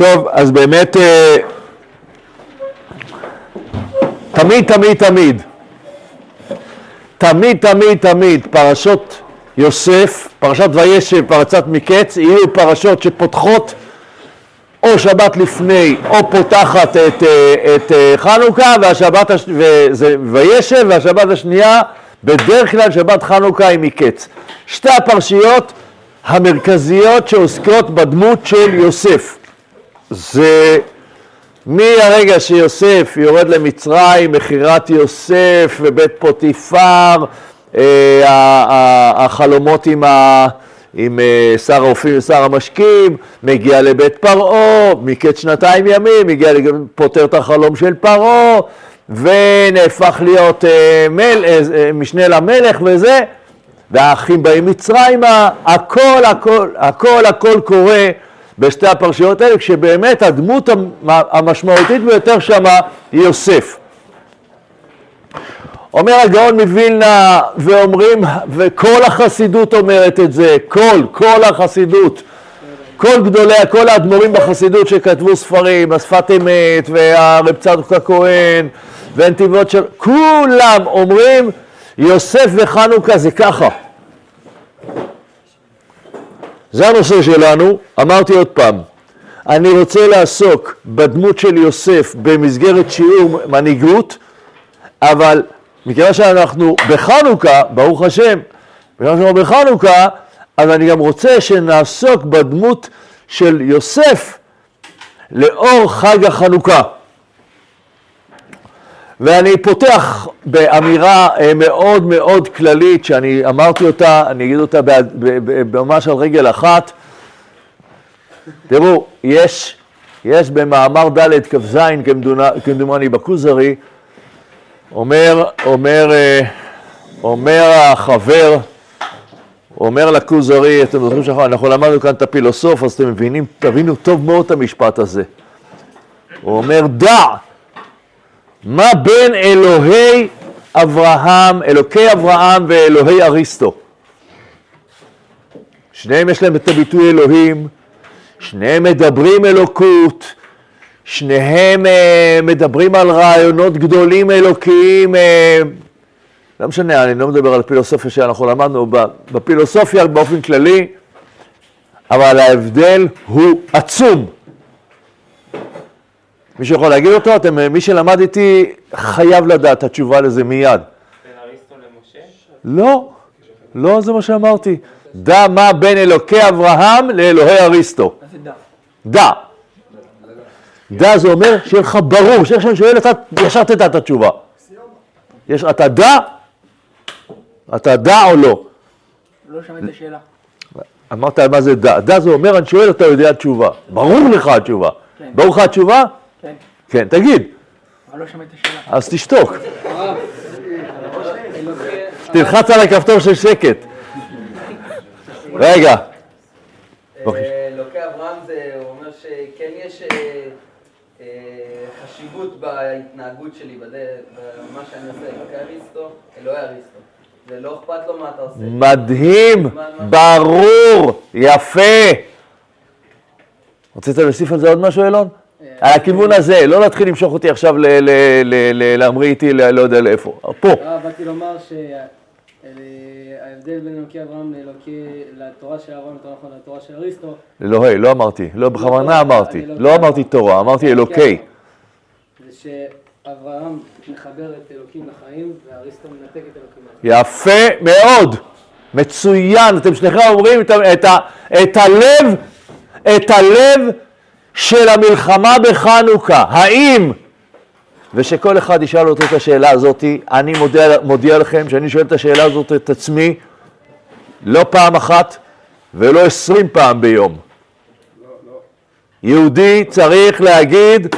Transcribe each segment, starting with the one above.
טוב, אז באמת, אה, תמיד, תמיד, תמיד, תמיד, תמיד, תמיד, פרשות יוסף, פרשת וישב, פרצת מקץ, יהיו פרשות שפותחות או שבת לפני או פותחת את, אה, את אה, חנוכה והשבת, הש... וזה וישב והשבת השנייה בדרך כלל שבת חנוכה היא מקץ. שתי הפרשיות המרכזיות שעוסקות בדמות של יוסף. זה מהרגע שיוסף יורד למצרים, מכירת יוסף ובית פוטיפר, אה, החלומות עם, ה, עם אה, שר האופים ושר המשקים, מגיע לבית פרעה, מקץ שנתיים ימים, מגיע, פותר את החלום של פרעה, ונהפך להיות אה, מל, משנה למלך וזה, והאחים באים מצרימה, הכל הכל הכל הכל קורה בשתי הפרשיות האלה, כשבאמת הדמות המשמעותית ביותר שמה היא יוסף. אומר הגאון מווילנה, ואומרים, וכל החסידות אומרת את זה, כל, כל החסידות, כל גדולי, כל האדמו"רים בחסידות שכתבו ספרים, השפת אמת, והרב צדוק הכהן, והנתיבות של, כולם אומרים, יוסף וחנוכה זה ככה. זה הנושא שלנו, אמרתי עוד פעם, אני רוצה לעסוק בדמות של יוסף במסגרת שיעור מנהיגות, אבל מכיוון שאנחנו בחנוכה, ברוך השם, מכיוון שאנחנו בחנוכה, אז אני גם רוצה שנעסוק בדמות של יוסף לאור חג החנוכה. ואני פותח באמירה אה, מאוד מאוד כללית, שאני אמרתי אותה, אני אגיד אותה ממש על רגל אחת. תראו, יש, יש במאמר ד' כ"ז, כמדומני בכוזרי, אומר, אומר, אה, אומר החבר, אומר לכוזרי, אתם זוכרים שאנחנו למדנו כאן את הפילוסוף, אז אתם מבינים, תבינו טוב מאוד את המשפט הזה. הוא אומר, דע מה בין אלוהי אברהם, אלוקי אברהם ואלוהי אריסטו? שניהם יש להם את הביטוי אלוהים, שניהם מדברים אלוקות, שניהם uh, מדברים על רעיונות גדולים אלוקיים, uh, לא משנה, אני לא מדבר על הפילוסופיה שאנחנו למדנו, בפילוסופיה באופן כללי, אבל ההבדל הוא עצום. מישהו יכול להגיד אותו? אתם, מי שלמד איתי חייב לדעת את התשובה לזה מיד. בין אריסטו למשה? לא, לא זה מה שאמרתי. דע מה בין אלוקי אברהם לאלוהי אריסטו. דע. דע זה אומר שיהיה לך ברור, שאיך שאני שואל אתה ישר תדע את התשובה. יש, אתה דע? אתה דע או לא? לא שמעתי את השאלה. אמרת מה זה דע. דע זה אומר, אני שואל, אתה יודע תשובה. ברור לך התשובה. כן. ברור לך התשובה? כן. תגיד. אבל לא. אז תשתוק. תלחץ על הכפתור של שקט. רגע. אלוקי אברהם זה, הוא אומר שכן יש אה, אה, חשיבות בהתנהגות שלי, במה שאני עושה, אלוקי אריסטו, אלוהי אריסטו. זה לא אכפת לו מה אתה עושה. מדהים, ברור, יפה. רצית להוסיף על זה עוד משהו, אילון? אה, על הכיוון הזה, לא להתחיל למשוך אותי עכשיו להמריא איתי, לא יודע לאיפה. פה. באתי לומר ההבדל בין אלוקי אברהם לאלוקי, לתורה של אברהם, יותר נכון, לתורה של אריסטו. אלוהי, לא אמרתי, לא בכוונה אמרתי, לא אמרתי תורה, אמרתי אלוקי. זה שאברהם מחבר את אלוקים לחיים, ואריסטו מנתק את אלוקים לחיים. יפה מאוד, מצוין, אתם שניכם אומרים את הלב, את הלב של המלחמה בחנוכה, האם ושכל אחד ישאל אותו את השאלה הזאת, אני מודיע, מודיע לכם שאני שואל את השאלה הזאת את עצמי לא פעם אחת ולא עשרים פעם ביום. יהודי צריך להגיד,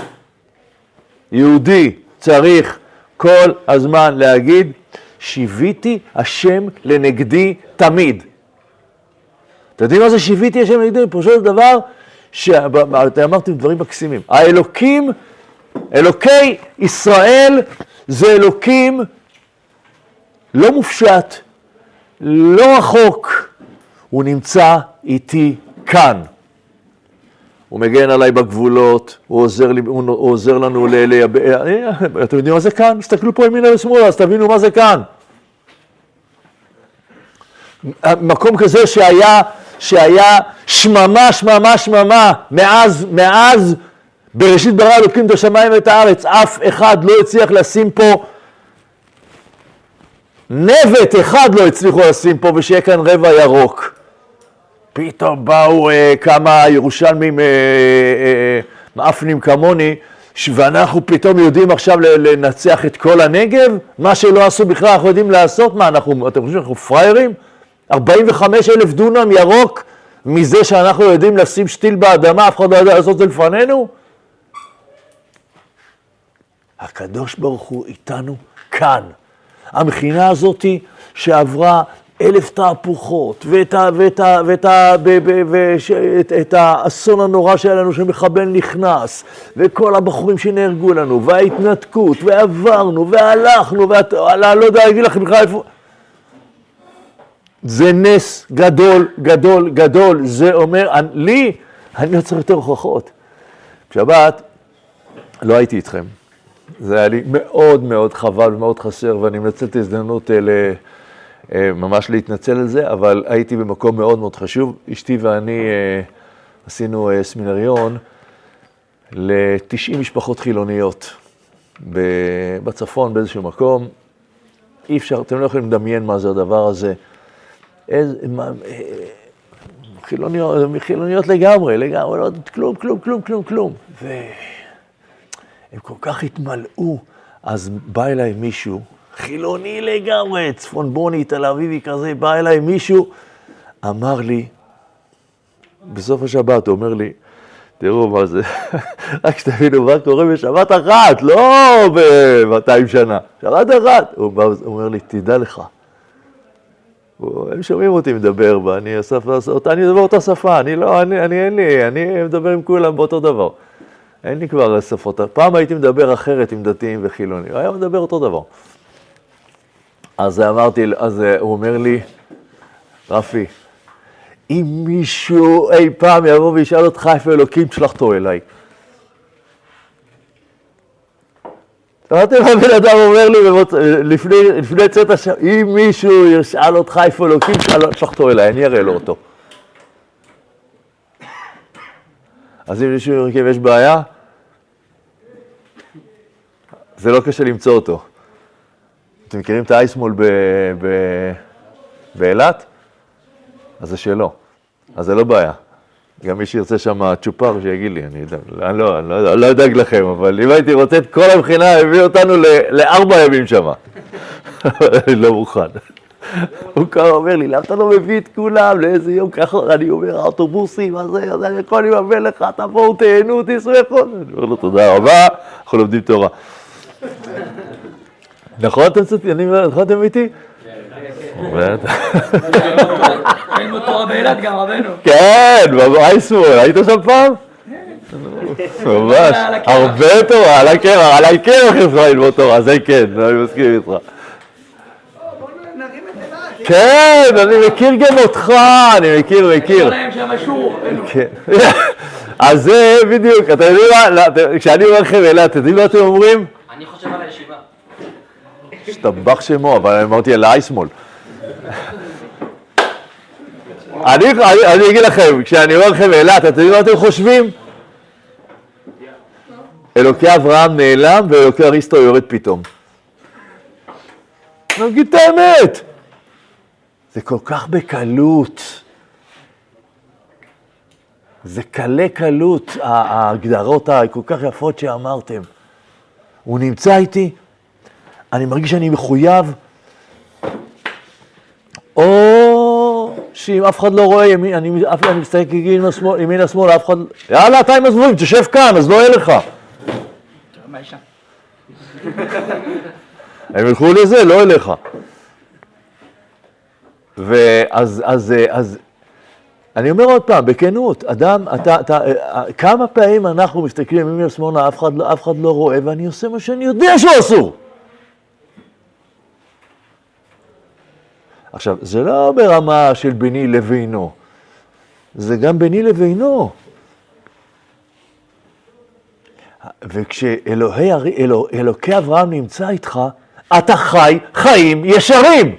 יהודי צריך כל הזמן להגיד, שיוויתי השם לנגדי תמיד. אתם יודעים מה זה שיוויתי השם לנגדי? פירושו של דבר, שאתם אמרתם דברים מקסימים. האלוקים אלוקי ישראל זה אלוקים לא מופשט, לא רחוק, הוא נמצא איתי כאן. הוא מגן עליי בגבולות, הוא עוזר, לי, הוא, עוזר לנו לייבא, אתם יודעים מה זה כאן? תסתכלו פה ימינה ושמאלה, אז תבינו מה זה כאן. מקום כזה שהיה, שהיה שממה, שממה, שממה, מאז, מאז בראשית ברא אלוקים את השמיים ואת הארץ, אף אחד לא הצליח לשים פה, נבט אחד לא הצליחו לשים פה ושיהיה כאן רבע ירוק. פתאום באו אה, כמה ירושלמים אה, אה, מאפנים כמוני, ואנחנו פתאום יודעים עכשיו לנצח את כל הנגב? מה שלא עשו בכלל אנחנו יודעים לעשות? מה, אנחנו, אתם חושבים שאנחנו פראיירים? 45 אלף דונם ירוק מזה שאנחנו יודעים לשים שתיל באדמה, אף אחד לא יודע לעשות את זה לפנינו? הקדוש ברוך הוא איתנו כאן. המכינה הזאתי שעברה אלף תהפוכות, ואת, ה, ואת, ה, ואת, ה, ב, ב, וש, את, את האסון הנורא שהיה לנו שמחבל נכנס, וכל הבחורים שנהרגו לנו, וההתנתקות, ועברנו, והלכנו, ואני לא יודע להגיד לכם בכלל איפה... זה נס גדול, גדול, גדול. זה אומר, לי, אני לא צריך יותר הוכחות. בשבת לא הייתי איתכם. זה היה לי מאוד מאוד חבל ומאוד חסר, ואני מנצל את ההזדמנות אה, אה, ממש להתנצל על זה, אבל הייתי במקום מאוד מאוד חשוב. אשתי ואני אה, עשינו סמינריון ל-90 משפחות חילוניות בצפון באיזשהו מקום. אי אפשר, אתם לא יכולים לדמיין מה זה הדבר הזה. איזה, מה, חילוניות, חילוניות לגמרי, לגמרי, לא, כלום, כלום, כלום, כלום, כלום. והם כל כך התמלאו, אז בא אליי מישהו, חילוני לגמרי, צפונבוני, תל אביבי כזה, בא אליי מישהו, אמר לי, בסוף השבת הוא אומר לי, תראו מה זה, רק שתבינו מה קורה בשבת אחת, לא ב-200 שנה, שבת אחת. הוא אומר לי, תדע לך, הם שומעים אותי מדבר בה, אני, השפה, אני מדבר אותה שפה, אני לא, אני, אני אין לי, אני מדבר עם כולם באותו דבר. אין לי כבר שפות, פעם הייתי מדבר אחרת עם דתיים וחילונים, היום מדבר אותו דבר. אז אמרתי, אז הוא אומר לי, רפי, אם מישהו אי פעם יבוא וישאל אותך איפה אלוקים, תשלח אותו אליי. שמעתם מה בן אדם אומר לי לפני צאת השם, אם מישהו ישאל אותך איפה אלוקים, תשלח אותו אליי, אני אראה לו אותו. אז אם מישהו ירכב יש בעיה, זה לא קשה למצוא אותו. אתם מכירים את האייסמול באילת? אז זה שלו, אז זה לא בעיה. גם מי שירצה שם צ'ופר, שיגיד לי, אני יודע, אני לא, אני לא, לא אדאג לכם, אבל אם הייתי רוצה את כל המכינה, הביא אותנו לארבע ימים שם. אני לא מוכן. הוא כבר אומר לי, למה אתה לא מביא את כולם לאיזה יום ככה? אני אומר, האוטובוסים, אז אני יכול לממן לך, תבואו, תהנו, תשרפו. אני אומר לו, תודה רבה, אנחנו לומדים תורה. נכון אתם צודקים? נכון אתם איתי? היינו תורה באילת גם, רבנו. כן, באייסמול, היית שם פעם? ממש, הרבה תורה, על הקרח, על הקרח אפשר ללמוד תורה, זה כן, אני מסכים איתך. כן, אני מכיר גם אותך, אני מכיר, מכיר. כן. אז זה בדיוק, אתם יודעים מה, כשאני אומר לכם אילת, אתם יודעים מה אתם אומרים? אני חושב על הישיבה. השתבח שמו, אבל אמרתי על האייסמול. אני, אגיד לכם, כשאני אומר לכם אילת, אתם יודעים מה אתם חושבים? אלוקי אברהם נעלם ואלוקי אריסטו יורד פתאום. נגיד את האמת. זה כל כך בקלות. זה קלה קלות, ההגדרות הכל כך יפות שאמרתם. הוא נמצא איתי, אני מרגיש שאני מחויב, או שאם אף אחד לא רואה, ימין, אני, אני מסתכל ימין השמאל, אף אחד... יאללה, אתה עם הזבובים, תשב כאן, אז לא יהיה לך. הם ילכו לזה, לא אליך. ואז, אז, אז, אני אומר עוד פעם, בכנות, אדם, אתה, אתה, כמה פעמים אנחנו מסתכלים אף אחד, לא, אף אחד לא רואה, ואני עושה מה שאני יודע שהוא אסור. עכשיו, זה לא ברמה של ביני לבינו, זה גם ביני לבינו. וכשאלוקי אברהם נמצא איתך, אתה חי חיים ישרים.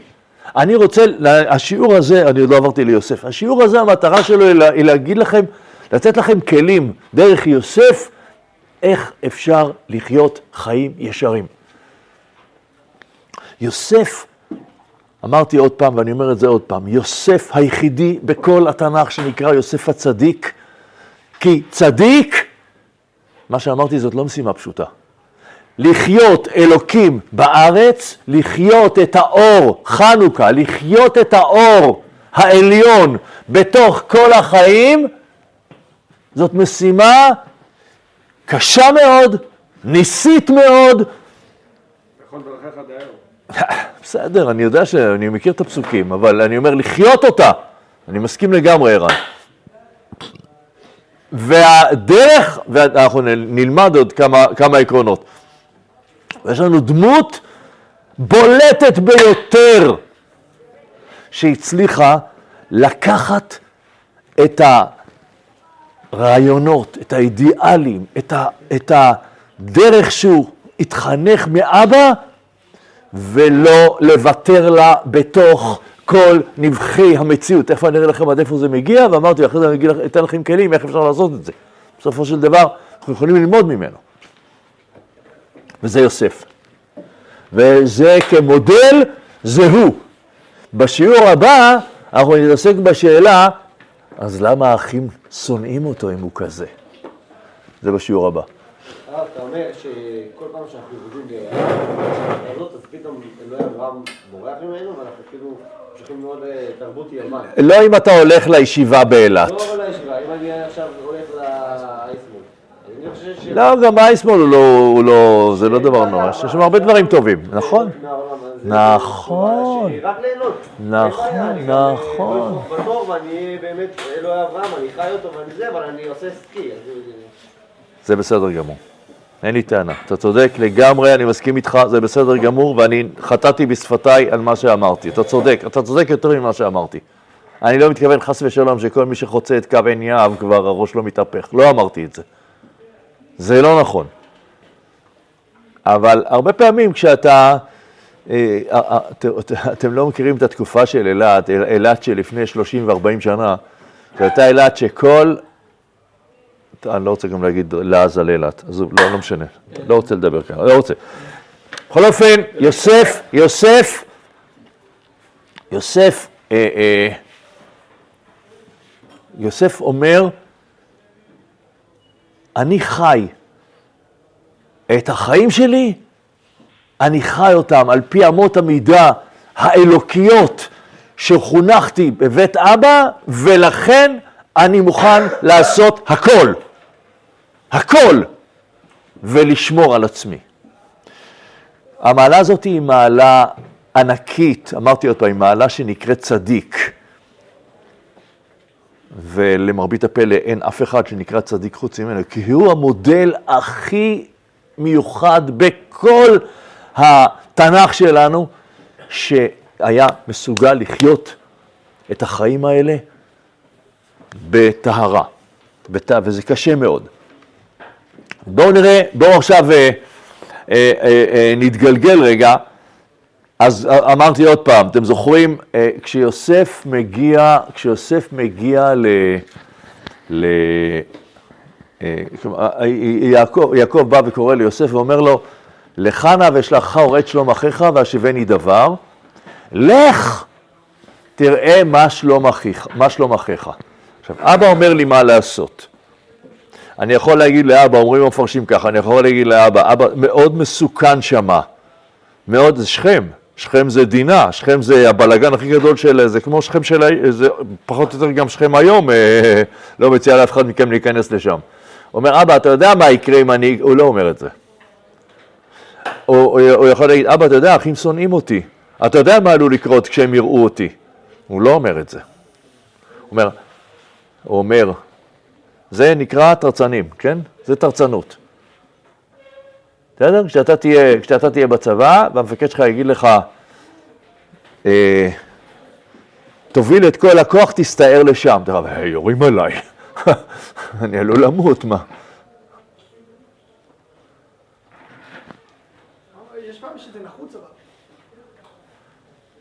אני רוצה, השיעור הזה, אני עוד לא עברתי ליוסף, השיעור הזה, המטרה שלו היא להגיד לכם, לתת לכם כלים דרך יוסף, איך אפשר לחיות חיים ישרים. יוסף, אמרתי עוד פעם ואני אומר את זה עוד פעם, יוסף היחידי בכל התנ"ך שנקרא יוסף הצדיק, כי צדיק, מה שאמרתי זאת לא משימה פשוטה. לחיות אלוקים בארץ, לחיות את האור, חנוכה, לחיות את האור העליון בתוך כל החיים, זאת משימה קשה מאוד, ניסית מאוד. בסדר, אני יודע שאני מכיר את הפסוקים, אבל אני אומר לחיות אותה, אני מסכים לגמרי, ערן. והדרך, ואנחנו נלמד עוד כמה, כמה עקרונות. ויש לנו דמות בולטת ביותר שהצליחה לקחת את הרעיונות, את האידיאלים, את, ה, את הדרך שהוא התחנך מאבא, ולא לוותר לה בתוך כל נבחי המציאות. תכף אני אראה לכם עד איפה זה מגיע, ואמרתי, אחרי זה אני אתן לכם כלים איך אפשר לעשות את זה. בסופו של דבר, אנחנו יכולים ללמוד ממנו. וזה יוסף. וזה כמודל, זה הוא. בשיעור הבא אנחנו נתעסק בשאלה, אז למה האחים שונאים אותו אם הוא כזה? זה בשיעור הבא. הרב, אתה אומר שכל פעם שאנחנו יורדים הזאת, אז פתאום אלוהי אברהם בורח ממנו, ואנחנו כאילו. לא אם אתה הולך לישיבה באילת. לא לישיבה, אם אני עכשיו הולך לאייסמול. לא, גם האייסמול הוא לא, הוא לא, זה לא דבר נורא, יש שם הרבה דברים טובים, נכון? נכון. נכון, נכון. ואני באמת אלוהי אברהם, אני חי אותו ואני זה, אבל אני עושה סקי. זה בסדר גמור. אין לי טענה. אתה צודק לגמרי, אני מסכים איתך, זה בסדר גמור, ואני חטאתי בשפתיי על מה שאמרתי. אתה צודק, אתה צודק יותר ממה שאמרתי. אני לא מתכוון חס ושלום שכל מי שחוצה את קו עין יהב כבר הראש לא מתהפך. לא אמרתי את זה. זה לא נכון. אבל הרבה פעמים כשאתה, אה, אה, אה, אתם לא מכירים את התקופה של אילת, אילת שלפני 30 ו-40 שנה, זו הייתה אילת שכל אני לא רוצה גם להגיד לעז על אילת, אז לא, לא משנה, לא רוצה לדבר כאן, לא רוצה. בכל אופן, יוסף, יוסף, יוסף, אה, אה, יוסף אומר, אני חי את החיים שלי, אני חי אותם על פי אמות המידה האלוקיות שחונכתי בבית אבא, ולכן אני מוכן לעשות הכל. הכל, ולשמור על עצמי. המעלה הזאת היא מעלה ענקית, אמרתי עוד פעם, היא מעלה שנקראת צדיק. ולמרבית הפלא אין אף אחד שנקרא צדיק חוץ ממנו, כי הוא המודל הכי מיוחד בכל התנ"ך שלנו, שהיה מסוגל לחיות את החיים האלה בטהרה, וזה קשה מאוד. בואו נראה, בואו עכשיו אה, אה, אה, אה, נתגלגל רגע. אז אמרתי עוד פעם, אתם זוכרים, אה, כשיוסף מגיע, כשיוסף מגיע ל... ל אה, אה, יעקב, יעקב בא וקורא ליוסף ואומר לו, לך נא ואשלחך אורד שלום אחיך והשיבני דבר, לך תראה מה שלום אחיך, מה שלום אחיך. עכשיו, אבא אומר לי מה לעשות. אני יכול להגיד לאבא, אומרים המפרשים ככה, אני יכול להגיד לאבא, אבא, מאוד מסוכן שמה, מאוד, זה שכם, שכם זה דינה, שכם זה הבלגן הכי גדול של, זה כמו שכם של, זה פחות או יותר גם שכם היום, אה, לא מציע לאף אחד מכם להיכנס לשם. אומר, אבא, אתה יודע מה יקרה אם אני, הוא לא אומר את זה. הוא, הוא יכול להגיד, אבא, אתה יודע, אחים שונאים אותי, אתה יודע מה עלול לקרות כשהם יראו אותי. הוא לא אומר את זה. הוא אומר, הוא אומר, זה נקרא תרצנים, כן? זה תרצנות. בסדר? כשאתה תהיה, כשאתה תהיה בצבא, והמפקד שלך יגיד לך, אה, תוביל את כל הכוח, תסתער לשם. אתה אומר, היי, יורים עליי, אני עלול למות, מה?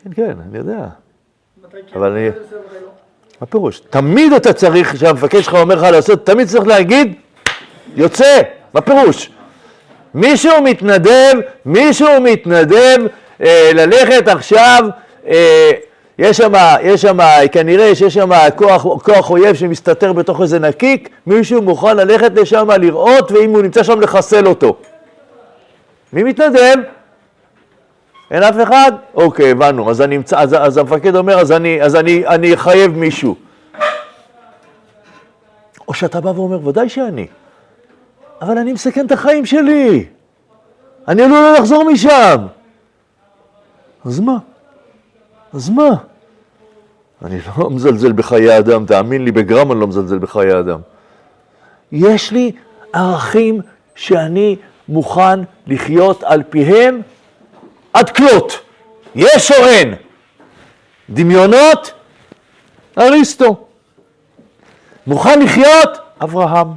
כן, כן, אני יודע. אבל אני... מה פירוש? תמיד אתה צריך, כשהמפקד שלך אומר לך לעשות, תמיד צריך להגיד, יוצא, מה פירוש? מישהו מתנדב, מישהו מתנדב אה, ללכת עכשיו, אה, יש שם, יש שם, כנראה שיש שם כוח, כוח אויב שמסתתר בתוך איזה נקיק, מישהו מוכן ללכת לשם לראות, ואם הוא נמצא שם לחסל אותו. מי מתנדב? אין אף אחד? אוקיי, הבנו. אז, אני, אז, אז המפקד אומר, אז, אני, אז אני, אני אחייב מישהו. או שאתה בא ואומר, ודאי שאני, אבל אני מסכן את החיים שלי. אני עלול לא לחזור משם. אז מה? אז מה? אני לא מזלזל בחיי אדם, תאמין לי, בגרם אני לא מזלזל בחיי אדם. יש לי ערכים שאני מוכן לחיות על פיהם עד כלות. יש או אין? דמיונות? אריסטו. מוכן לחיות? אברהם.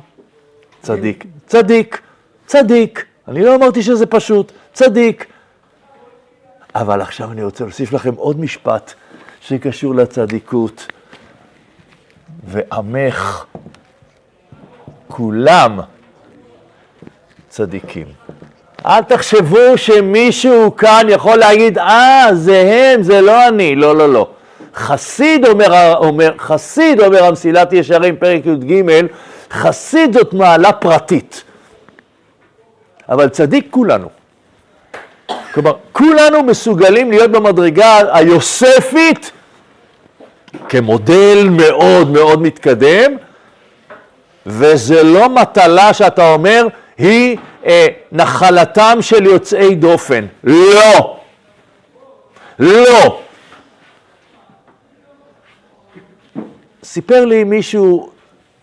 צדיק. צדיק. צדיק. אני לא אמרתי שזה פשוט. צדיק. אבל עכשיו אני רוצה להוסיף לכם עוד משפט שקשור לצדיקות. ועמך כולם צדיקים. אל תחשבו שמישהו כאן יכול להגיד, אה, זה הם, זה לא אני. לא, לא, לא. חסיד אומר, אומר, חסיד אומר המסילת ישרים, פרק י"ג, חסיד זאת מעלה פרטית. אבל צדיק כולנו. כלומר, כולנו מסוגלים להיות במדרגה היוספית כמודל מאוד מאוד מתקדם, וזה לא מטלה שאתה אומר, היא אה, נחלתם של יוצאי דופן. לא. לא. סיפר לי מישהו,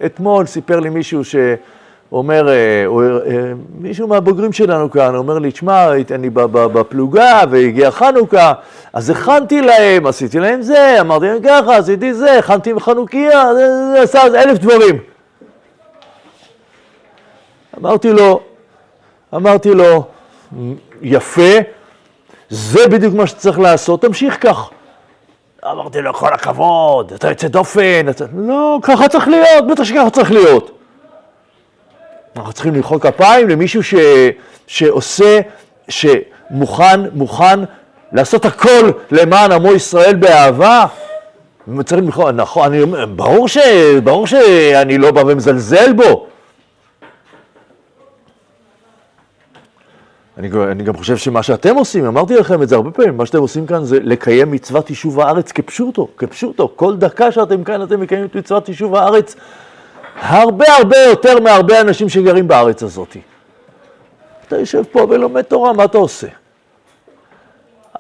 אתמול סיפר לי מישהו שאומר, אה, הוא, אה, מישהו מהבוגרים שלנו כאן, אומר לי, תשמע, אני בפלוגה והגיע חנוכה, אז הכנתי להם, עשיתי להם זה, אמרתי להם ככה, עשיתי זה, הכנתי עם חנוכיה, זה, זה, אלף דברים. אמרתי לו, אמרתי לו, יפה, זה בדיוק מה שצריך לעשות, תמשיך כך. אמרתי לו, כל הכבוד, אתה יוצא דופן, אתה... לא, ככה צריך להיות, בטח שככה צריך להיות. אנחנו צריכים למחוא כפיים למישהו ש... שעושה, שמוכן, מוכן לעשות הכל למען עמו ישראל באהבה. צריך למחוא, נכון, אני ברור, ש... ברור שאני לא בא ומזלזל בו. אני, אני גם חושב שמה שאתם עושים, אמרתי לכם את זה הרבה פעמים, מה שאתם עושים כאן זה לקיים מצוות יישוב הארץ כפשוטו, כפשוטו. כל דקה שאתם כאן אתם מקיימים את מצוות יישוב הארץ הרבה הרבה יותר מהרבה אנשים שגרים בארץ הזאת. אתה יושב פה ולומד תורה, מה אתה עושה?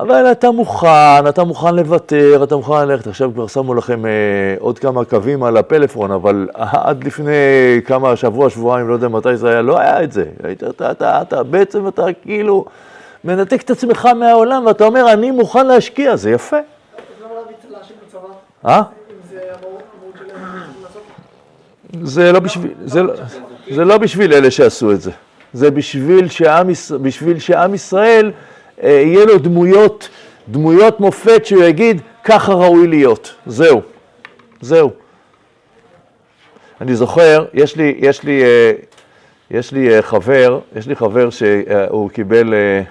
אבל אתה מוכן, אתה מוכן לוותר, אתה מוכן ללכת. עכשיו כבר שמו לכם אה, עוד כמה קווים על הפלאפון, אבל עד לפני כמה, שבוע, שבועיים, לא יודע מתי זה היה, לא היה את זה. היית, אתה, אתה, אתה, בעצם אתה כאילו מנתק את עצמך מהעולם, ואתה אומר, אני מוכן להשקיע, זה יפה. אז למה להביא צל"שים בצבא? אה? זה לא בשביל, לא- לא אלה שעשו את זה. זה בשביל שעם, ישראל יהיה לו דמויות, דמויות מופת שהוא יגיד, ככה ראוי להיות. זהו. זהו. אני זוכר, יש לי, יש לי, אה, יש לי אה, חבר, יש לי חבר שהוא קיבל אה,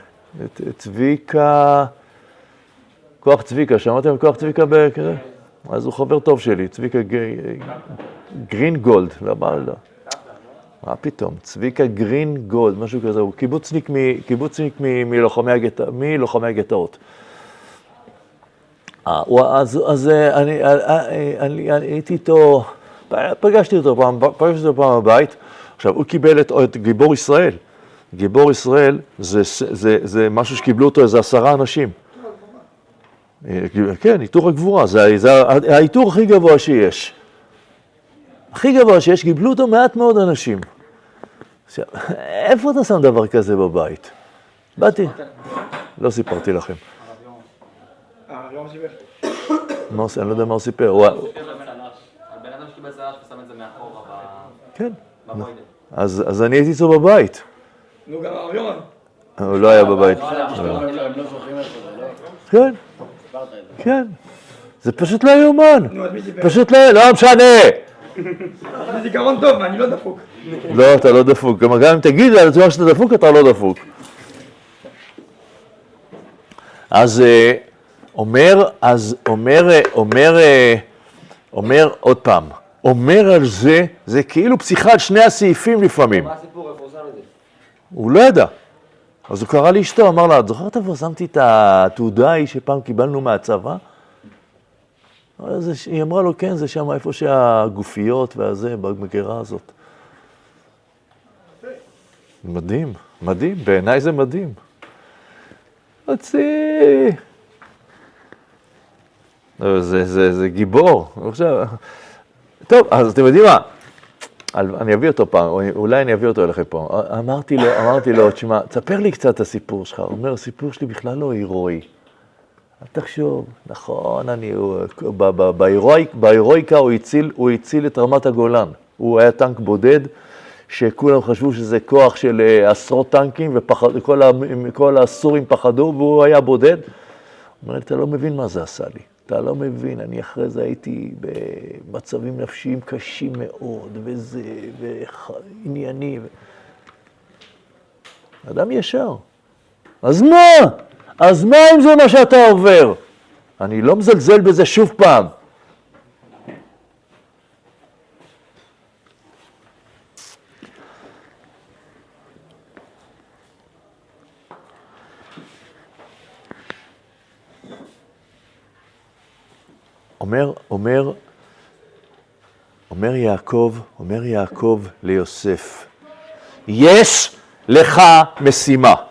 את, צביקה, כוח צביקה, שמעתם כוח צביקה בכזה? אז הוא חבר טוב שלי, צביקה ג- גרין גולד, לא לא. מה פתאום, צביקה גרין גולד, משהו כזה, הוא קיבוצניק, מ, קיבוצניק מ, מלוחמי, הגט, מלוחמי הגטאות. אה, אז, אז אה, אני, אה, אה, אני, אני הייתי איתו, פגשתי אותו פעם, פגשתי אותו פעם בבית, עכשיו הוא קיבל את, את גיבור ישראל, גיבור ישראל זה, זה, זה משהו שקיבלו אותו איזה עשרה אנשים. כן, עיטור הגבורה, זה, זה העיטור הכי גבוה שיש. הכי גבוה שיש, קיבלו אותו מעט מאוד אנשים. עכשיו, איפה אתה שם דבר כזה בבית? באתי, לא סיפרתי לכם. אה, לא סיפר. מה עושה? אני לא יודע מה הוא סיפר. הוא... הבן אדם שקיבל צל"ש ושם את זה מאחורה כן. אז, אני הייתי אצלו בבית. נו, גם הרב יורם. הוא לא היה בבית. לא, לא, לא לא? כן. כן. זה פשוט לא יאומן. סיפר? פשוט לא, לא משנה. זה זיכרון טוב, אני לא דפוק. לא, אתה לא דפוק. גם גם אם תגיד על עצמך שאתה דפוק, אתה לא דפוק. אז אה, אומר, אז אומר, אה, אומר, אה, אומר עוד פעם, אומר על זה, זה כאילו פסיכת שני הסעיפים לפעמים. מה הסיפור, איפה הוא שם את זה? הוא לא ידע. אז הוא קרא לאשתו, אמר לה, את זוכרת איפה שמתי את התעודה ההיא שפעם קיבלנו מהצבא? אז זה- היא אמרה לו, כן, זה שם איפה שהגופיות והזה, במגירה הזאת. מדהים, מדהים, בעיניי זה מדהים. הוציא. לא, זה, זה, זה גיבור. עכשיו, טוב, אז אתם יודעים מה? אני אביא אותו פעם, או אולי אני אביא אותו אליכם פה. אמרתי לו, אמרתי לו, תשמע, תספר לי קצת את הסיפור שלך. הוא אומר, הסיפור שלי בכלל לא הירואי. אל תחשוב, נכון, אני, בהירואיקה הוא הציל, הוא הציל את רמת הגולן. הוא היה טנק בודד, שכולם חשבו שזה כוח של אה, עשרות טנקים, וכל הסורים פחדו, והוא היה בודד. הוא אומר אתה לא מבין מה זה עשה לי. אתה לא מבין, אני אחרי זה הייתי במצבים נפשיים קשים מאוד, וזה, וענייני. ו... אדם ישר. אז מה? אז מה אם זה מה שאתה עובר? אני לא מזלזל בזה שוב פעם. אומר, אומר, אומר יעקב, אומר יעקב ליוסף, יש לך משימה.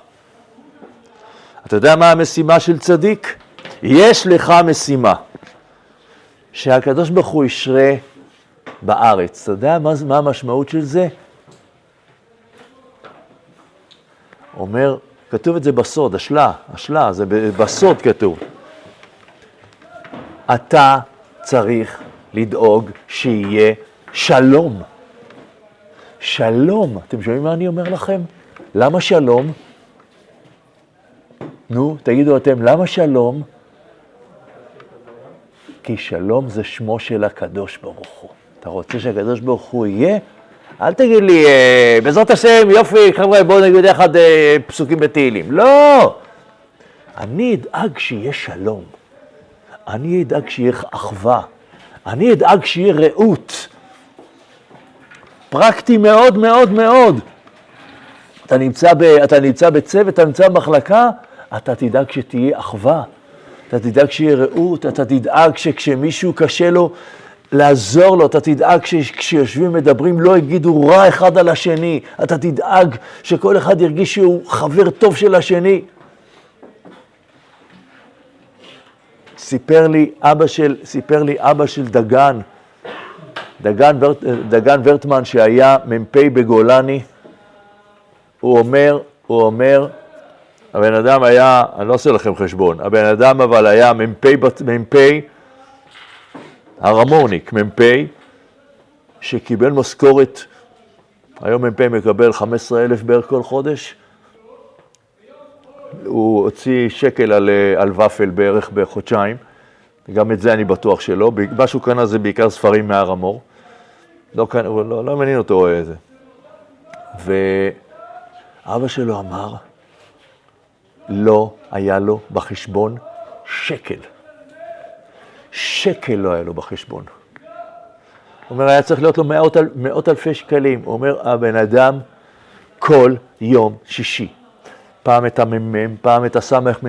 אתה יודע מה המשימה של צדיק? יש לך משימה. שהקדוש ברוך הוא ישרה בארץ. אתה יודע מה, מה המשמעות של זה? אומר, כתוב את זה בסוד, השלה, השלה, זה בסוד כתוב. אתה צריך לדאוג שיהיה שלום. שלום. אתם שומעים מה אני אומר לכם? למה שלום? נו, תגידו אתם, למה שלום? כי שלום זה שמו של הקדוש ברוך הוא. אתה רוצה שהקדוש ברוך הוא יהיה? אל תגיד לי, אה, בעזרת השם, יופי, חבר'ה, בואו נגיד יחד אה, פסוקים בתהילים. לא! אני אדאג שיהיה שלום. אני אדאג שיהיה אחווה. אני אדאג שיהיה רעות. פרקטי מאוד מאוד מאוד. אתה נמצא, ב, אתה נמצא בצוות, אתה נמצא במחלקה, אתה תדאג שתהיה אחווה. אתה תדאג שיהיה רעות, אתה תדאג שכשמישהו קשה לו, לעזור לו, אתה תדאג שכשיושבים מדברים לא יגידו רע אחד על השני, אתה תדאג שכל אחד ירגיש שהוא חבר טוב של השני. סיפר לי אבא של, סיפר לי אבא של דגן, דגן, ורט, דגן ורטמן שהיה מ"פ בגולני, הוא אומר, הוא אומר, הבן אדם היה, אני לא עושה לכם חשבון, הבן אדם אבל היה מ"פ, מ"פ, הרמורניק, מ"פ, שקיבל משכורת, היום מ"פ מקבל 15,000 בערך כל חודש, הוא הוציא שקל על, אה, על ופל בערך בחודשיים, גם את זה אני בטוח שלא, מה שהוא קנה זה בעיקר ספרים מהר המור, לא, לא, לא מעניין אותו איזה. ואבא שלו אמר, לא היה לו בחשבון שקל. שקל לא היה לו בחשבון. הוא אומר, היה צריך להיות לו מאות, אל- מאות אלפי שקלים. הוא אומר, הבן אדם כל יום שישי. פעם את המ"מ, פעם את הסמ"פ,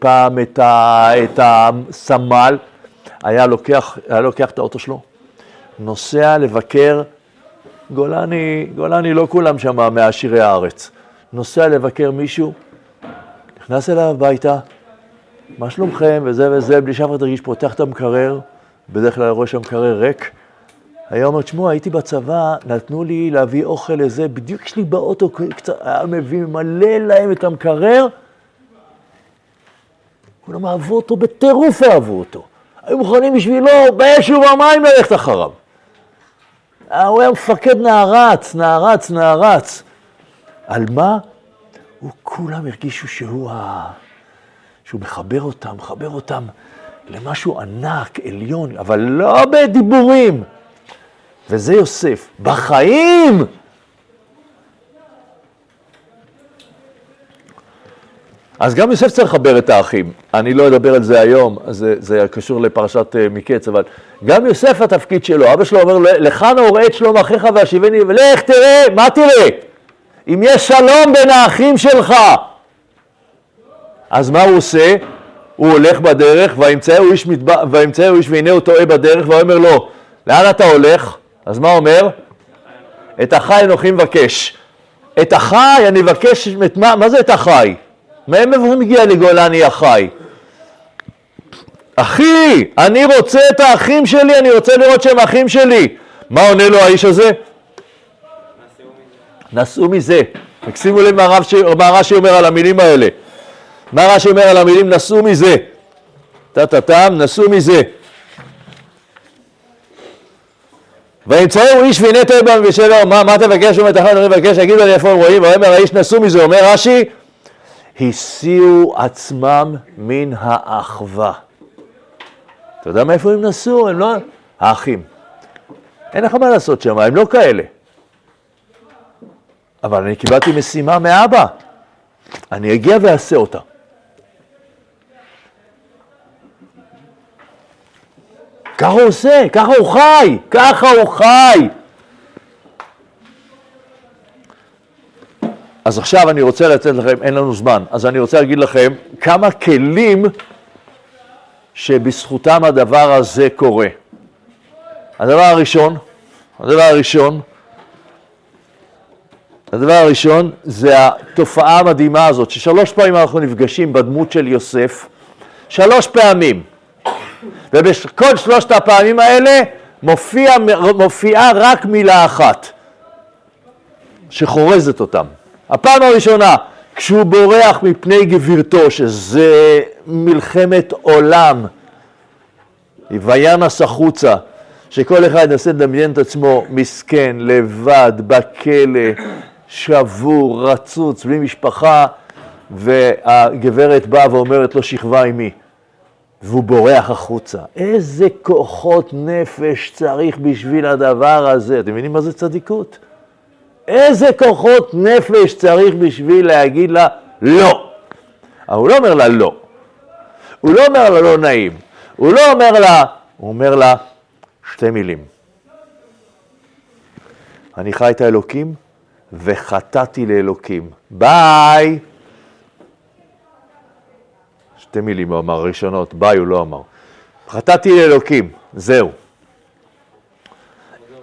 פעם את, ה, את הסמל, היה לוקח, היה לוקח את האוטו שלו, נוסע לבקר, גולני, גולני לא כולם שם מעשירי הארץ, נוסע לבקר מישהו, נכנס אליו הביתה, מה שלומכם, וזה וזה, בלי שאף אחד ירגיש, פותח את המקרר, בדרך כלל רואה שם מקרר ריק, היה אומר, תשמעו, הייתי בצבא, נתנו לי להביא אוכל לזה, בדיוק כשלי באוטו, קצת, היה מביא, ממלא להם את המקרר, כולם אהבו אותו, בטירוף אהבו אותו. היו מוכנים בשבילו, באש ובמים ללכת אחריו. הוא היה מפקד נערץ, נערץ, נערץ. על מה? הוא, כולם הרגישו שהוא, ה... שהוא מחבר אותם, מחבר אותם למשהו ענק, עליון, אבל לא בדיבורים. וזה יוסף. בחיים! אז גם יוסף צריך לחבר את האחים. אני לא אדבר על זה היום, זה, זה קשור לפרשת uh, מקץ, אבל גם יוסף התפקיד שלו, אבא שלו אומר, לך נורא את שלום אחיך והשיבני, ולך תראה, מה תראה? אם יש שלום בין האחים שלך. אז מה הוא עושה? הוא הולך בדרך, וימצאהו איש, מדבר, וימצאהו איש והנה הוא טועה בדרך, ואומר לו, לאן אתה הולך? אז מה אומר? את החי אנוכי מבקש. את החי אני מבקש, את מה, מה זה את החי? מאיפה מגיע לגולני החי? אחי, אני רוצה את האחים שלי, אני רוצה לראות שהם אחים שלי. מה עונה לו האיש הזה? נסעו מזה. תקשיבו לב מה רש"י אומר על המילים האלה. מה רש"י אומר על המילים נסעו מזה? טה-טה-טם, נסעו מזה. וימצאו איש תהיה בם ושבר, מה, תבקש תחת אני מבקש, יגידו לי איפה הם רואים, ויאמר האיש נסעו מזה, אומר רש"י, הסיעו עצמם מן האחווה. אתה יודע מאיפה הם נסעו? הם לא... האחים. אין לך מה לעשות שם, הם לא כאלה. אבל אני קיבלתי משימה מאבא, אני אגיע ואעשה אותה. ככה הוא עושה, ככה הוא חי, ככה הוא חי. אז עכשיו אני רוצה לתת לכם, אין לנו זמן, אז אני רוצה להגיד לכם כמה כלים שבזכותם הדבר הזה קורה. הדבר הראשון, הדבר הראשון, הדבר הראשון זה התופעה המדהימה הזאת, ששלוש פעמים אנחנו נפגשים בדמות של יוסף, שלוש פעמים. ובכל שלושת הפעמים האלה מופיע, מופיעה רק מילה אחת שחורזת אותם. הפעם הראשונה, כשהוא בורח מפני גבירתו, שזה מלחמת עולם, וינס החוצה, שכל אחד ינסה לדמיין את עצמו מסכן, לבד, בכלא, שבור, רצוץ, בלי משפחה, והגברת באה ואומרת לו, שכבה עימי. והוא בורח החוצה. איזה כוחות נפש צריך בשביל הדבר הזה? אתם מבינים מה זה צדיקות? איזה כוחות נפש צריך בשביל להגיד לה לא? אבל הוא לא אומר לה לא. הוא לא אומר לה לא נעים. הוא לא אומר לה, הוא אומר לה שתי מילים. אני חי את האלוקים וחטאתי לאלוקים. ביי! שתי מילים הוא אמר, ראשונות, ביי הוא לא אמר. חטאתי לאלוקים, זהו.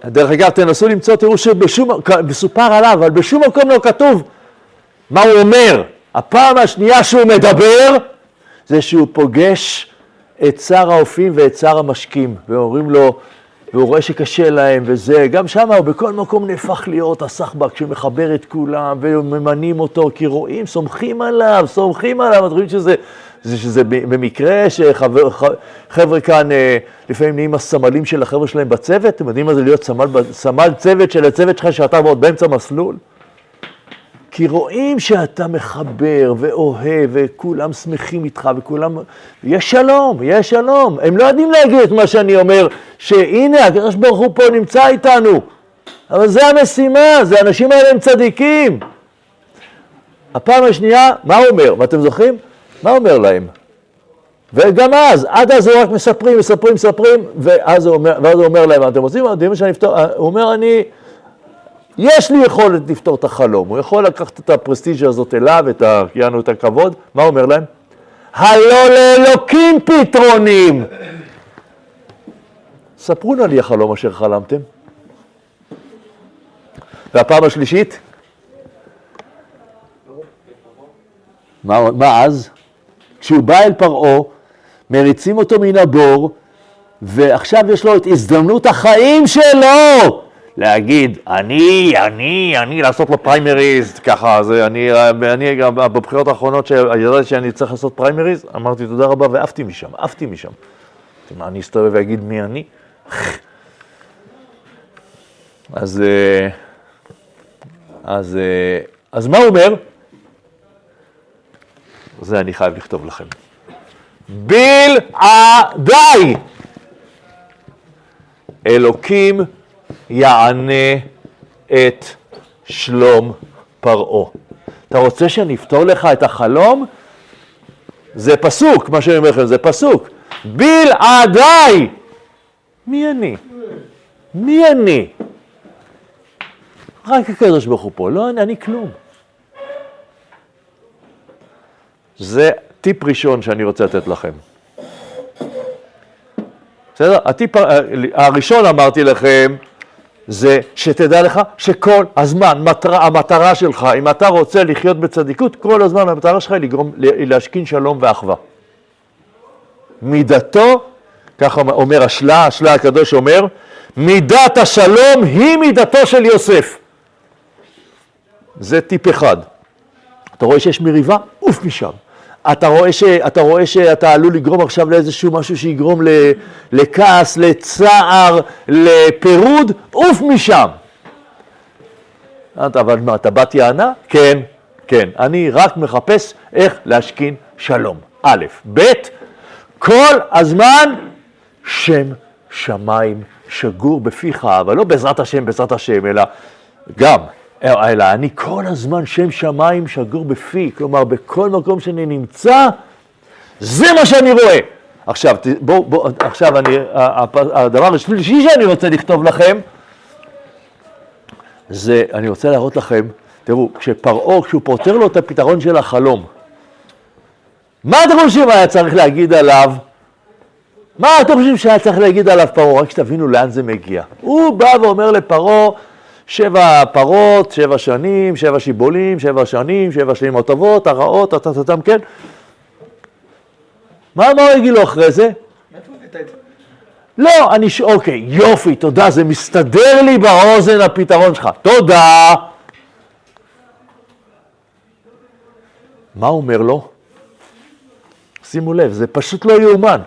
דרך אגב, תנסו למצוא, תראו שבשום, מסופר עליו, אבל בשום מקום לא כתוב מה הוא אומר. הפעם השנייה שהוא מדבר, זה שהוא פוגש את שר האופים ואת שר המשקים, ואומרים לו, והוא רואה שקשה להם וזה, גם שם הוא בכל מקום נהפך להיות הסחבק שמחבר את כולם וממנים אותו, כי רואים, סומכים עליו, סומכים עליו, אתם רואים שזה זה שזה במקרה שחבר'ה כאן אה, לפעמים נהיים הסמלים של החבר'ה שלהם בצוות, אתם יודעים מה זה להיות סמל, סמל צוות של הצוות שלך שאתה עוד באמצע מסלול? כי רואים שאתה מחבר ואוהב וכולם שמחים איתך וכולם... יש שלום, יש שלום. הם לא יודעים להגיד את מה שאני אומר, שהנה, הקדוש ברוך הוא פה נמצא איתנו. אבל זה המשימה, זה האנשים האלה הם צדיקים. הפעם השנייה, מה הוא אומר? ואתם זוכרים? מה אומר להם? וגם אז, עד אז הוא רק מספרים, מספרים, מספרים, ואז הוא אומר, ואז הוא אומר להם, אתם רוצים, הוא אומר, אני, יש לי יכולת לפתור את החלום, הוא יכול לקחת את הפרסטיג'ה הזאת אליו, את ה, יענו את הכבוד, מה הוא אומר להם? הלא לאלוקים פתרונים. ספרו נא לי החלום אשר חלמתם. והפעם השלישית? מה, מה אז? כשהוא בא אל פרעה, מריצים אותו מן הבור, ועכשיו יש לו את הזדמנות החיים שלו להגיד, אני, אני, אני, לעשות לו פריימריז, ככה, זה, אני, אני בבחירות האחרונות שידעתי שאני צריך לעשות פריימריז, אמרתי תודה רבה ועפתי משם, עפתי משם. מה, אני אסתובב ואגיד מי אני? אז, אה, אז, אה, אז מה הוא אומר? זה אני חייב לכתוב לכם. בלעדיי. אלוקים יענה את שלום פרעה. אתה רוצה שאני אפתור לך את החלום? זה פסוק, מה שאני אומר לכם, זה פסוק. בלעדיי. מי אני? מי אני? רק הקדוש ברוך הוא פה, לא אני, אני כלום. זה טיפ ראשון שאני רוצה לתת לכם. בסדר? הטיפ ה- הראשון אמרתי לכם, זה שתדע לך שכל הזמן, מטרה, המטרה שלך, אם אתה רוצה לחיות בצדיקות, כל הזמן המטרה שלך היא לגרום, להשכין שלום ואחווה. מידתו, ככה אומר השלה, השלה הקדוש אומר, מידת השלום היא מידתו של יוסף. זה טיפ אחד. אתה רואה שיש מריבה? עוף משם. אתה רואה, ש, אתה רואה שאתה עלול לגרום עכשיו לאיזשהו משהו שיגרום ל, לכעס, לצער, לפירוד? עוף משם. אתה, אבל מה, אתה בת יענה? כן, כן. אני רק מחפש איך להשכין שלום. א', ב', כל הזמן שם שמיים שגור בפיך, אבל לא בעזרת השם, בעזרת השם, אלא גם, אלא אני כל הזמן שם שמיים שגור בפי, כלומר בכל מקום שאני נמצא, זה מה שאני רואה. עכשיו, בואו, בוא, עכשיו אני, הדבר השלישי שאני רוצה לכתוב לכם, זה, אני רוצה להראות לכם, תראו, כשפרעה, כשהוא פותר לו את הפתרון של החלום, מה אתם חושבים היה צריך להגיד עליו? מה אתם חושבים שהיה צריך להגיד עליו פרעה? רק שתבינו לאן זה מגיע. הוא בא ואומר לפרעה, שבע פרות, שבע שנים, שבע שיבולים, שבע שנים, שבע שנים הטובות, הרעות, טטטטם, כן? מה, מה הוא יגיד לו אחרי זה? לא, אני ש... אוקיי, יופי, תודה, זה מסתדר לי באוזן הפתרון שלך. תודה. מה הוא אומר לו? שימו לב, זה פשוט לא יאומן.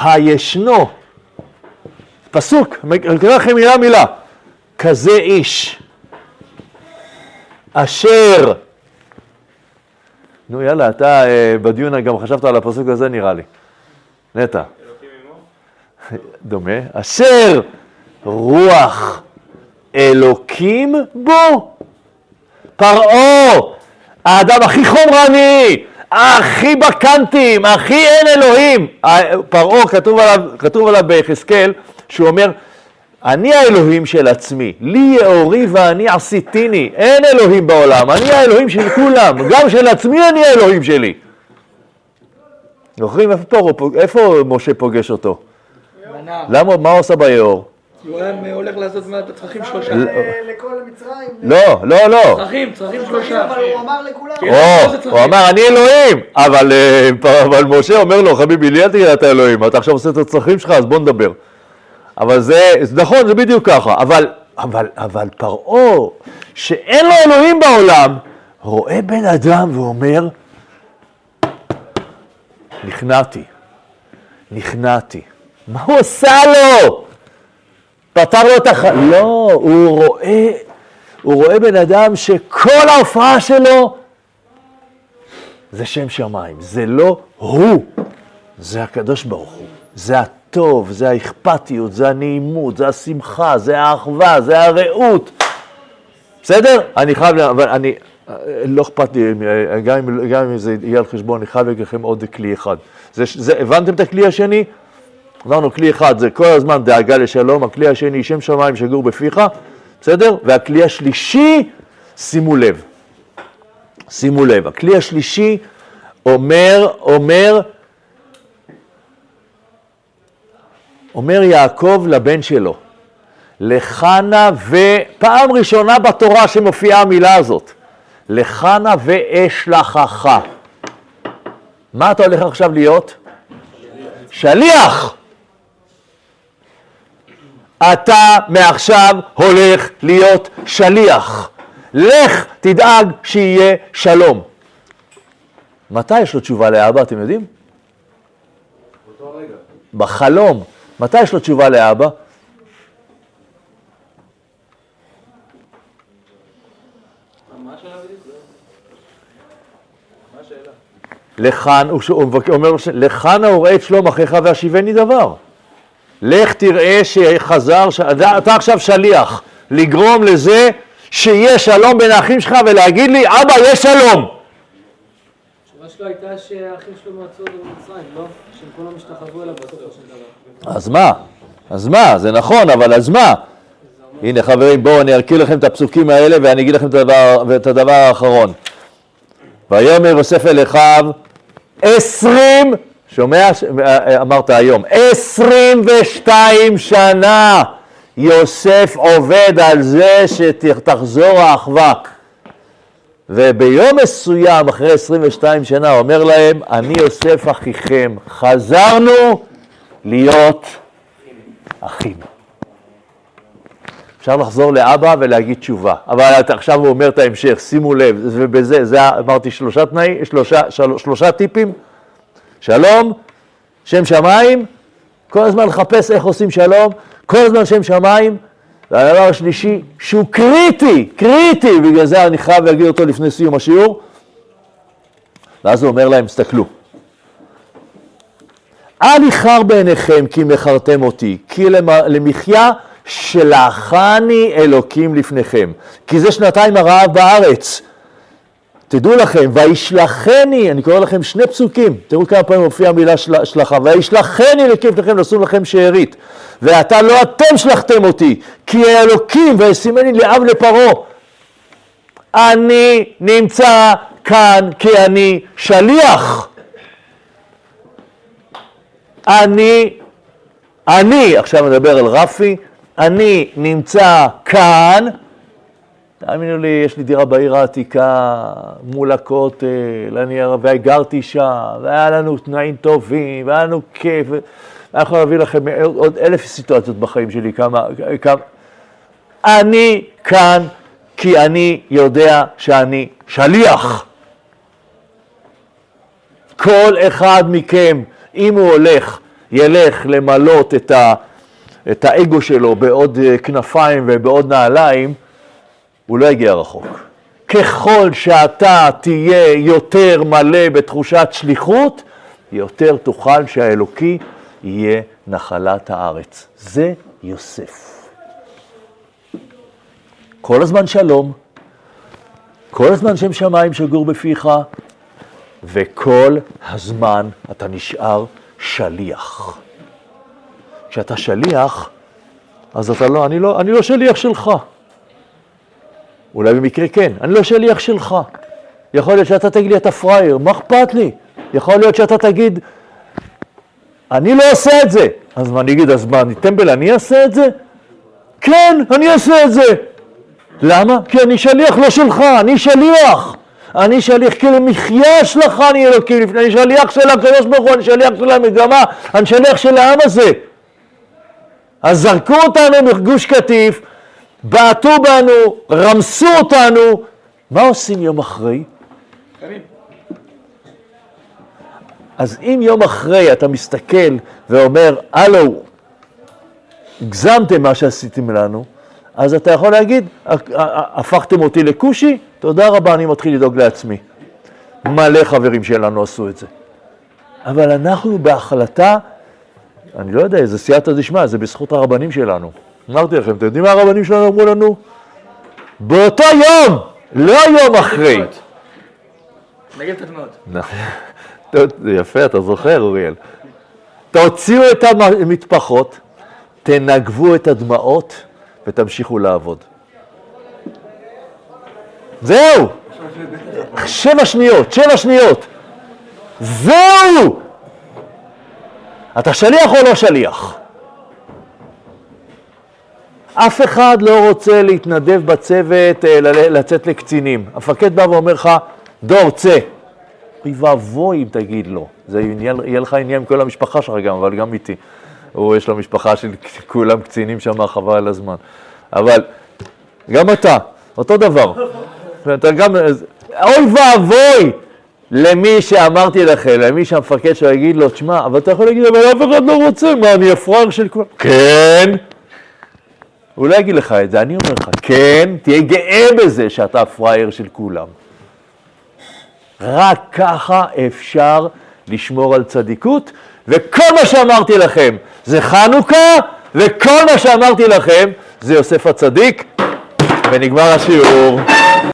הישנו, פסוק, אני אקרא לכם מילה מילה, כזה איש, אשר, נו יאללה, אתה אה, בדיון גם חשבת על הפסוק הזה נראה לי, נטע. דומה, אשר רוח אלוקים בו. פרעה, האדם הכי חומרני, הכי בקנטים, הכי אין אלוהים. פרעה, כתוב עליו, כתוב עליו ביחזקאל, שהוא אומר, אני האלוהים של עצמי, לי יאורי ואני עשיתיני, אין אלוהים בעולם, אני האלוהים של כולם, גם של עצמי אני האלוהים שלי. זוכרים איפה, פרעה, איפה משה פוגש אותו? למה, מה הוא עשה ביאור? הוא היה הולך לעשות מה- הצרכים שלושה. לכל מצרים. לא, לא, לא. צרכים, צרכים שלושה. אבל הוא אמר לכולם. כן. הוא אמר, אני אלוהים, אבל, אה, אבל משה אומר לו, חביבי, לי אל תגיד אתה אלוהים, אתה עכשיו עושה את הצרכים שלך, אז בוא נדבר. אבל זה, נכון, זה בדיוק ככה, אבל, אבל, אבל פרעה, שאין לו אלוהים בעולם, רואה בן אדם ואומר, נכנעתי, נכנעתי. מה הוא עשה לו? פתר לו את הח... לא, הוא רואה, הוא רואה בן אדם שכל ההופעה שלו זה שם שמיים, זה לא הוא, זה הקדוש ברוך הוא, זה הטוב, זה האכפתיות, זה הנעימות, זה השמחה, זה האחווה, זה הרעות. בסדר? אני חייב, אבל אני, לא אכפת לי, גם אם, גם אם זה יהיה על חשבון, אני חייב להגיד לכם עוד כלי אחד. זה, זה, הבנתם את הכלי השני? אמרנו, כלי אחד זה כל הזמן דאגה לשלום, הכלי השני, שם שמיים שגור בפיך, בסדר? והכלי השלישי, שימו לב, שימו לב, הכלי השלישי אומר, אומר, אומר יעקב לבן שלו, לך נא ופעם ראשונה בתורה שמופיעה המילה הזאת, לך נא ואשלחך. מה אתה הולך עכשיו להיות? שליח. אתה מעכשיו הולך להיות שליח. לך תדאג שיהיה שלום. מתי יש לו תשובה לאבא, אתם יודעים? בחלום. מתי יש לו תשובה לאבא? לכאן, הוא הוא אומר לכאן אוראה את שלום אחיך והשיבני דבר. לך תראה שחזר, ש... אתה עכשיו שליח, לגרום לזה שיהיה שלום בין האחים שלך ולהגיד לי, אבא, יש שלום. שלו הייתה שהאחים שלו אותו במצרים, לא? שהם כולם השתחוו אליו בסופו של דבר. אז מה? אז מה? זה נכון, אבל אז מה? הנה חברים, בואו אני ארכיר לכם את הפסוקים האלה ואני אגיד לכם את הדבר, את הדבר האחרון. ויאמר יוסף אל אחיו עשרים, שומע? אמרת היום, עשרים ושתיים שנה יוסף עובד על זה שתחזור האחווה. וביום מסוים, אחרי 22 שנה, אומר להם, אני יוסף אחיכם, חזרנו להיות אחים. אפשר לחזור לאבא ולהגיד תשובה, אבל עכשיו הוא אומר את ההמשך, שימו לב, ובזה, זה אמרתי שלושה תנאים, שלושה, של, שלושה טיפים, שלום, שם שמיים, כל הזמן לחפש איך עושים שלום, כל הזמן שם שמיים, והדבר השלישי, שהוא קריטי, קריטי, בגלל זה אני חייב להגיד אותו לפני סיום השיעור, ואז הוא אומר להם, תסתכלו, אל יכר בעיניכם כי מכרתם אותי, כי למ- למחיה שלחני אלוקים לפניכם. כי זה שנתיים הרעב בארץ. תדעו לכם, וישלחני, אני קורא לכם שני פסוקים, תראו כמה פעמים מופיעה המילה של, שלחה, וישלחני לפניכם לשום לכם שארית. ועתה לא אתם שלחתם אותי, כי האלוקים וישימני לאב לפרעה. אני נמצא כאן כי אני שליח. אני, אני, עכשיו מדבר על רפי, אני נמצא כאן, תאמינו לי, יש לי דירה בעיר העתיקה, מול הכותל, אני וגרתי שם, והיה לנו תנאים טובים, והיה לנו כיף, אני יכול להביא לכם עוד, עוד אלף סיטואציות בחיים שלי, כמה, כמה... אני כאן כי אני יודע שאני שליח. כל אחד מכם, אם הוא הולך, ילך למלות את, ה, את האגו שלו בעוד אה, כנפיים ובעוד נעליים, הוא לא יגיע רחוק. ככל שאתה תהיה יותר מלא בתחושת שליחות, יותר תוכל שהאלוקי יהיה נחלת הארץ. זה יוסף. כל הזמן שלום, כל הזמן שם שמיים שגור בפיך, וכל הזמן אתה נשאר שליח. כשאתה שליח, אז אתה לא, אני לא, אני לא שליח שלך. אולי במקרה כן, אני לא שליח שלך. יכול להיות שאתה תגיד לי, אתה פראייר, מה אכפת לי? יכול להיות שאתה תגיד, אני לא אעשה את זה. אז מה, אני אגיד, אז מה, אני טמבל, אני אעשה את זה? כן, אני אעשה את זה. למה? כי אני שליח לא שלך, אני שליח. אני שליח, כי למחיה שלך אני אלוקים לפני, אני שליח של הקדוש ברוך הוא, אני שליח של המגמה, אני שליח של העם הזה. אז זרקו אותנו מגוש קטיף, בעטו בנו, רמסו אותנו, מה עושים יום אחרי? אז אם יום אחרי אתה מסתכל ואומר, הלו, הגזמתם מה שעשיתם לנו, אז אתה יכול להגיד, הפכתם אותי לכושי, תודה רבה, אני מתחיל לדאוג לעצמי. מלא חברים שלנו עשו את זה. אבל אנחנו בהחלטה, אני לא יודע, זה סייעתא דשמיא, זה בזכות הרבנים שלנו. אמרתי לכם, אתם יודעים מה הרבנים שלנו אמרו לנו? באותו יום, לא יום אחרי. את הדמעות. זה יפה, אתה זוכר, אוריאל. תוציאו את המטפחות, תנגבו את הדמעות ותמשיכו לעבוד. זהו! שבע שניות, שבע שניות. זהו! אתה שליח או לא שליח? אף אחד לא רוצה להתנדב בצוות, אה, לצאת לקצינים. המפקד בא ואומר לך, דור, צא. אוי ואבוי אם תגיד לו. זה יהיה לך עניין עם כל המשפחה שלך גם, אבל גם איתי. הוא, יש לו משפחה של כולם קצינים שם, חבל על הזמן. אבל גם אתה, אותו דבר. אתה גם, אוי ואבוי למי שאמרתי לכם, למי שהמפקד שלו יגיד לו, תשמע, אבל אתה יכול להגיד, אבל אף אחד לא רוצה, מה, אני הפראייר של כולם? כן. הוא לא יגיד לך את זה, אני אומר לך, כן, תהיה גאה בזה שאתה הפראייר של כולם. רק ככה אפשר לשמור על צדיקות, וכל מה שאמרתי לכם זה חנוכה, וכל מה שאמרתי לכם זה יוסף הצדיק, ונגמר השיעור.